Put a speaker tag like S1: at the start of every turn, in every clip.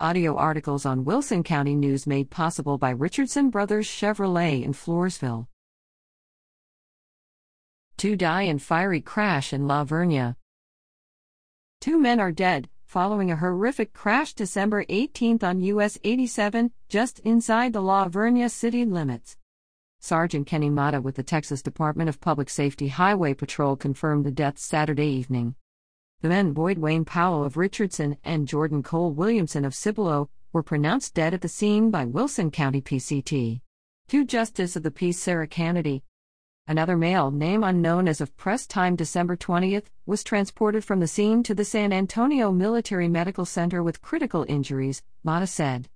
S1: Audio articles on Wilson County News made possible by Richardson Brothers Chevrolet in Floresville. Two die in fiery crash in La Vernia. Two men are dead following a horrific crash December 18 on US 87, just inside the La Vernia city limits. Sergeant Kenny Mata with the Texas Department of Public Safety Highway Patrol confirmed the deaths Saturday evening. The men Boyd Wayne Powell of Richardson and Jordan Cole Williamson of Cibolo were pronounced dead at the scene by Wilson County PCT. Two Justice of the Peace Sarah Kennedy, another male, name unknown as of press time December 20th, was transported from the scene to the San Antonio Military Medical Center with critical injuries, Mata said.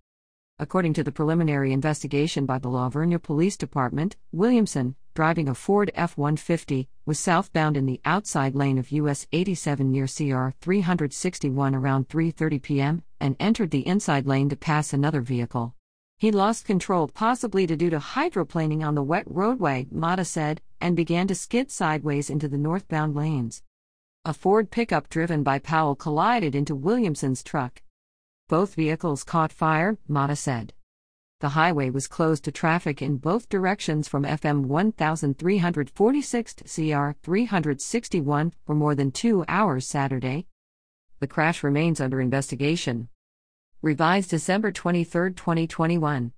S1: According to the preliminary investigation by the La Vernia Police Department, Williamson, driving a Ford F 150, was southbound in the outside lane of US 87 near CR 361 around 3:30 p.m. and entered the inside lane to pass another vehicle. He lost control possibly due to hydroplaning on the wet roadway, Mata said, and began to skid sideways into the northbound lanes. A Ford pickup driven by Powell collided into Williamson's truck. Both vehicles caught fire, Mata said. The highway was closed to traffic in both directions from FM 1346 to CR 361 for more than two hours Saturday. The crash remains under investigation. Revised December 23, 2021.